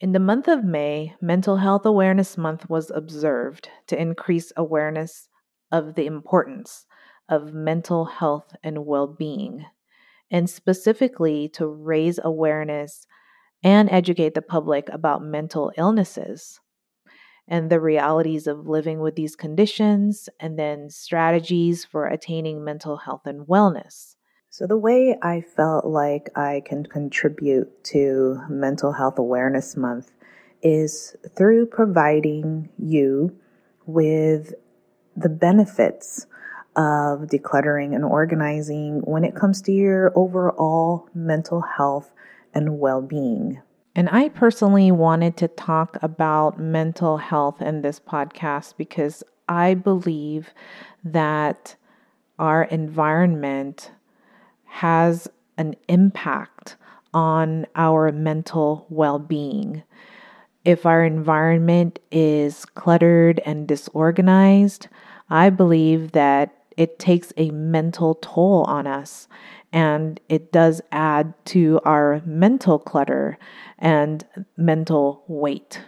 In the month of May, Mental Health Awareness Month was observed to increase awareness of the importance of mental health and well being, and specifically to raise awareness and educate the public about mental illnesses and the realities of living with these conditions, and then strategies for attaining mental health and wellness. So, the way I felt like I can contribute to Mental Health Awareness Month is through providing you with the benefits of decluttering and organizing when it comes to your overall mental health and well being. And I personally wanted to talk about mental health in this podcast because I believe that our environment has an impact on our mental well being. If our environment is cluttered and disorganized, I believe that it takes a mental toll on us and it does add to our mental clutter and mental weight.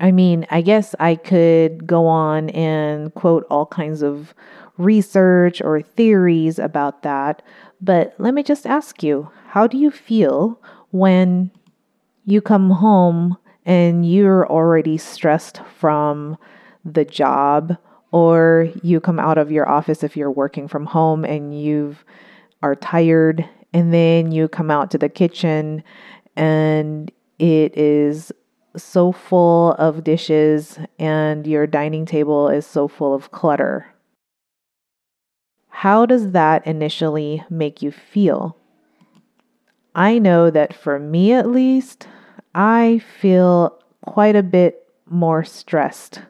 I mean, I guess I could go on and quote all kinds of research or theories about that, but let me just ask you how do you feel when you come home and you're already stressed from the job, or you come out of your office if you're working from home and you are tired, and then you come out to the kitchen and it is so full of dishes and your dining table is so full of clutter. How does that initially make you feel? I know that for me at least, I feel quite a bit more stressed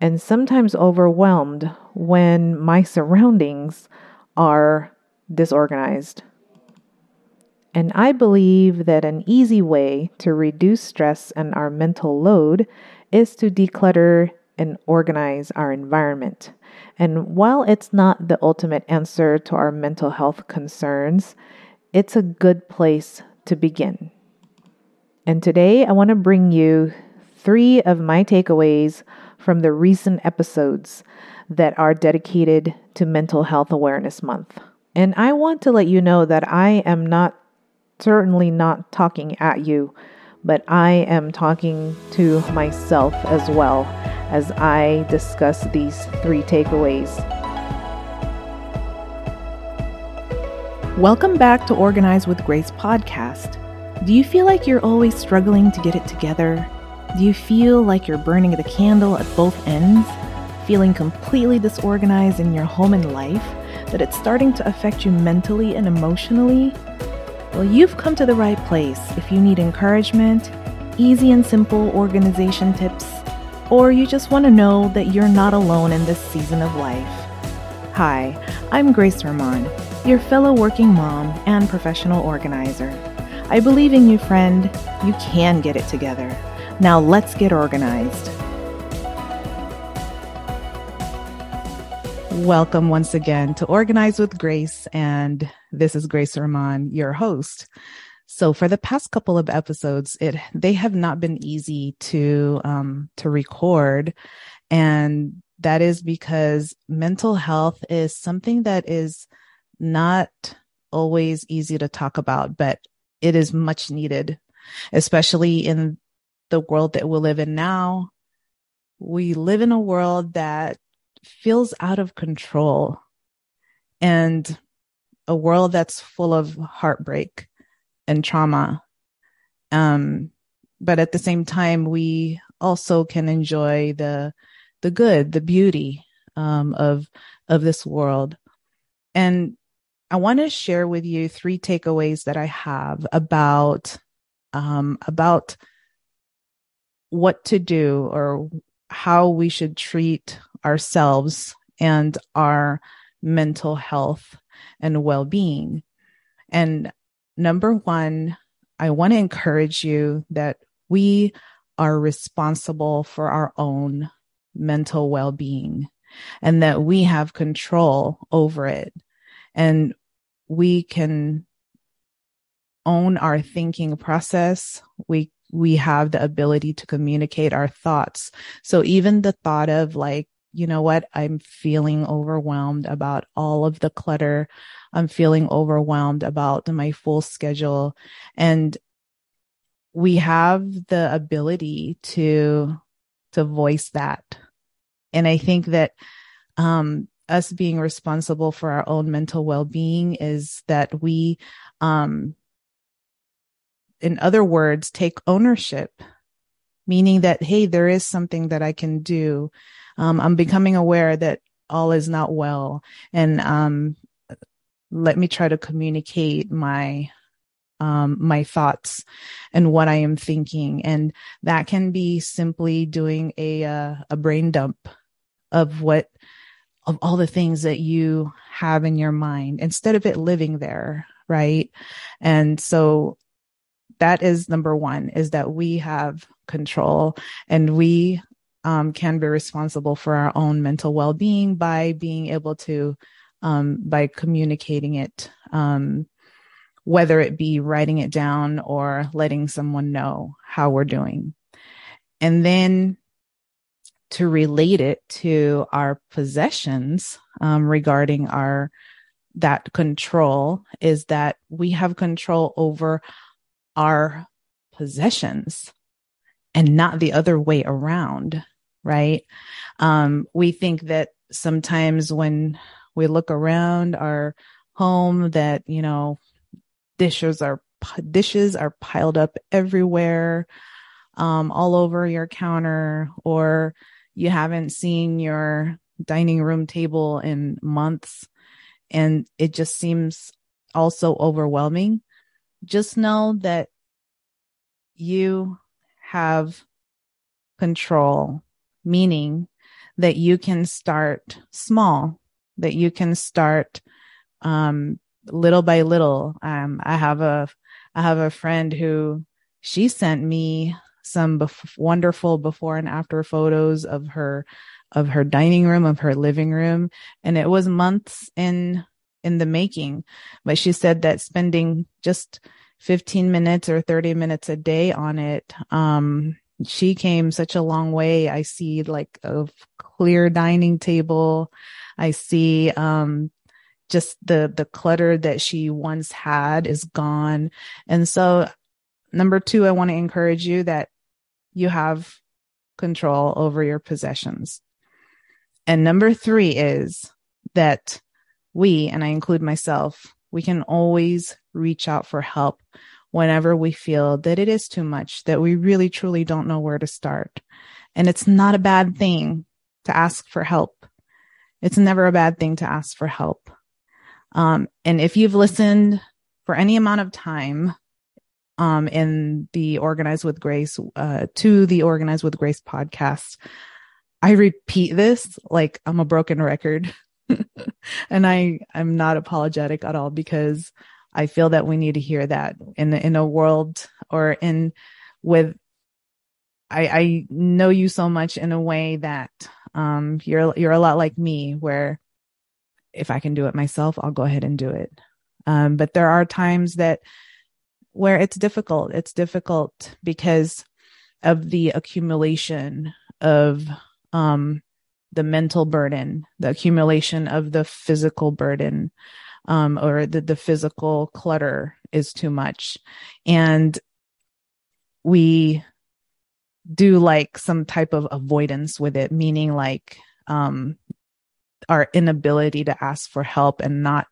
and sometimes overwhelmed when my surroundings are disorganized. And I believe that an easy way to reduce stress and our mental load is to declutter and organize our environment. And while it's not the ultimate answer to our mental health concerns, it's a good place to begin. And today I want to bring you three of my takeaways from the recent episodes that are dedicated to Mental Health Awareness Month. And I want to let you know that I am not, certainly not talking at you, but I am talking to myself as well as I discuss these three takeaways. Welcome back to Organize with Grace podcast. Do you feel like you're always struggling to get it together? Do you feel like you're burning the candle at both ends? Feeling completely disorganized in your home and life? That it's starting to affect you mentally and emotionally? Well, you've come to the right place if you need encouragement, easy and simple organization tips, or you just want to know that you're not alone in this season of life. Hi, I'm Grace Herman, your fellow working mom and professional organizer. I believe in you, friend. You can get it together. Now let's get organized. Welcome once again to Organize with Grace, and this is Grace Herman, your host. So for the past couple of episodes, it they have not been easy to um, to record, and that is because mental health is something that is not always easy to talk about, but it is much needed, especially in the world that we live in now. We live in a world that feels out of control and a world that's full of heartbreak and trauma. Um, but at the same time, we also can enjoy the the good, the beauty um, of of this world. And I want to share with you three takeaways that I have about um, about what to do or how we should treat ourselves and our mental health and well being. And number one, I want to encourage you that we are responsible for our own mental well being and that we have control over it. And we can own our thinking process. We we have the ability to communicate our thoughts. So even the thought of like, you know what? I'm feeling overwhelmed about all of the clutter. I'm feeling overwhelmed about my full schedule. And we have the ability to, to voice that. And I think that, um, us being responsible for our own mental well-being is that we, um, in other words, take ownership, meaning that, hey, there is something that I can do. Um, I'm becoming aware that all is not well. And um, let me try to communicate my um, my thoughts and what I am thinking, and that can be simply doing a uh, a brain dump of what of all the things that you have in your mind instead of it living there, right? And so that is number one is that we have control and we um, can be responsible for our own mental well-being by being able to um, by communicating it um, whether it be writing it down or letting someone know how we're doing and then to relate it to our possessions um, regarding our that control is that we have control over our possessions and not the other way around, right? Um, we think that sometimes when we look around our home that, you know, dishes are, dishes are piled up everywhere, um, all over your counter, or you haven't seen your dining room table in months. And it just seems also overwhelming just know that you have control, meaning that you can start small, that you can start um, little by little. Um, I have a I have a friend who she sent me some bef- wonderful before and after photos of her of her dining room of her living room and it was months in in the making. But she said that spending just 15 minutes or 30 minutes a day on it, um, she came such a long way. I see like a clear dining table. I see, um, just the, the clutter that she once had is gone. And so number two, I want to encourage you that you have control over your possessions. And number three is that we, and I include myself, we can always reach out for help whenever we feel that it is too much, that we really truly don't know where to start. And it's not a bad thing to ask for help. It's never a bad thing to ask for help. Um, and if you've listened for any amount of time, um, in the Organized with Grace, uh, to the Organized with Grace podcast, I repeat this like I'm a broken record. and I, I'm not apologetic at all because I feel that we need to hear that in, in a world or in with, I, I know you so much in a way that, um, you're, you're a lot like me where if I can do it myself, I'll go ahead and do it. Um, but there are times that where it's difficult. It's difficult because of the accumulation of, um, the mental burden, the accumulation of the physical burden, um, or the, the physical clutter is too much. And we do like some type of avoidance with it, meaning like, um, our inability to ask for help and not,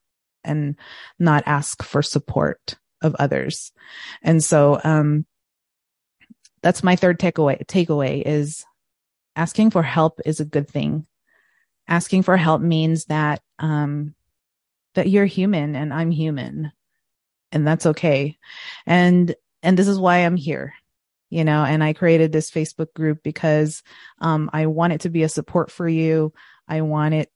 and not ask for support of others. And so, um, that's my third takeaway, takeaway is asking for help is a good thing. Asking for help means that, um, that you're human and I'm human and that's okay. And, and this is why I'm here, you know, and I created this Facebook group because, um, I want it to be a support for you. I want it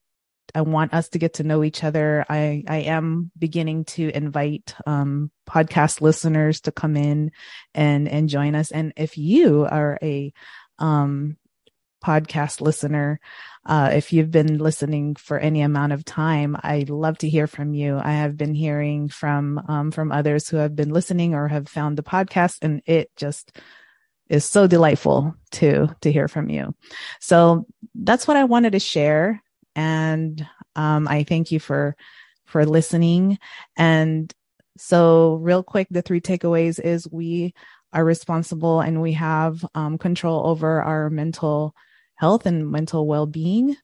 I want us to get to know each other. I, I am beginning to invite, um, podcast listeners to come in and, and join us. And if you are a, um, podcast listener, uh, if you've been listening for any amount of time, I'd love to hear from you. I have been hearing from, um, from others who have been listening or have found the podcast and it just is so delightful to to hear from you. So that's what I wanted to share, and um, I thank you for for listening. And so, real quick, the three takeaways is we are responsible and we have um, control over our mental health and mental well being.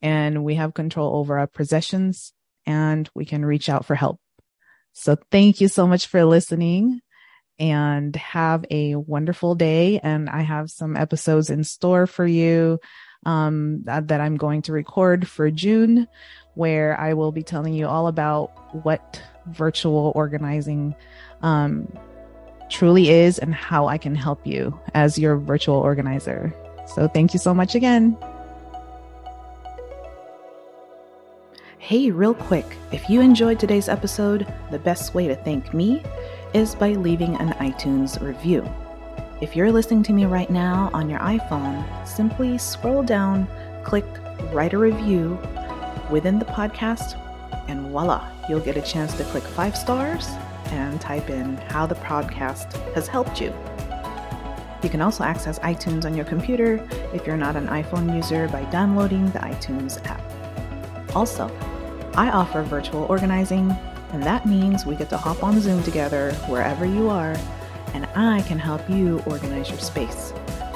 And we have control over our possessions and we can reach out for help. So, thank you so much for listening and have a wonderful day. And I have some episodes in store for you um, that, that I'm going to record for June, where I will be telling you all about what virtual organizing um, truly is and how I can help you as your virtual organizer. So, thank you so much again. Hey, real quick, if you enjoyed today's episode, the best way to thank me is by leaving an iTunes review. If you're listening to me right now on your iPhone, simply scroll down, click write a review within the podcast, and voila, you'll get a chance to click five stars and type in how the podcast has helped you. You can also access iTunes on your computer if you're not an iPhone user by downloading the iTunes app. Also, I offer virtual organizing, and that means we get to hop on Zoom together wherever you are, and I can help you organize your space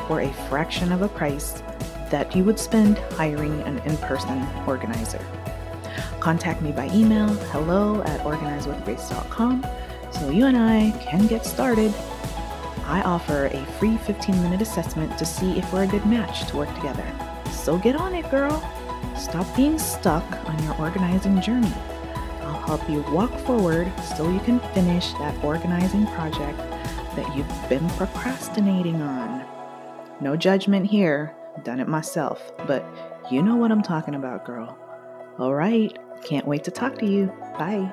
for a fraction of a price that you would spend hiring an in person organizer. Contact me by email hello at organizewithgrace.com so you and I can get started. I offer a free 15 minute assessment to see if we're a good match to work together. So get on it, girl. Stop being stuck on your organizing journey. I'll help you walk forward so you can finish that organizing project that you've been procrastinating on. No judgment here, done it myself, but you know what I'm talking about, girl. All right, can't wait to talk to you. Bye.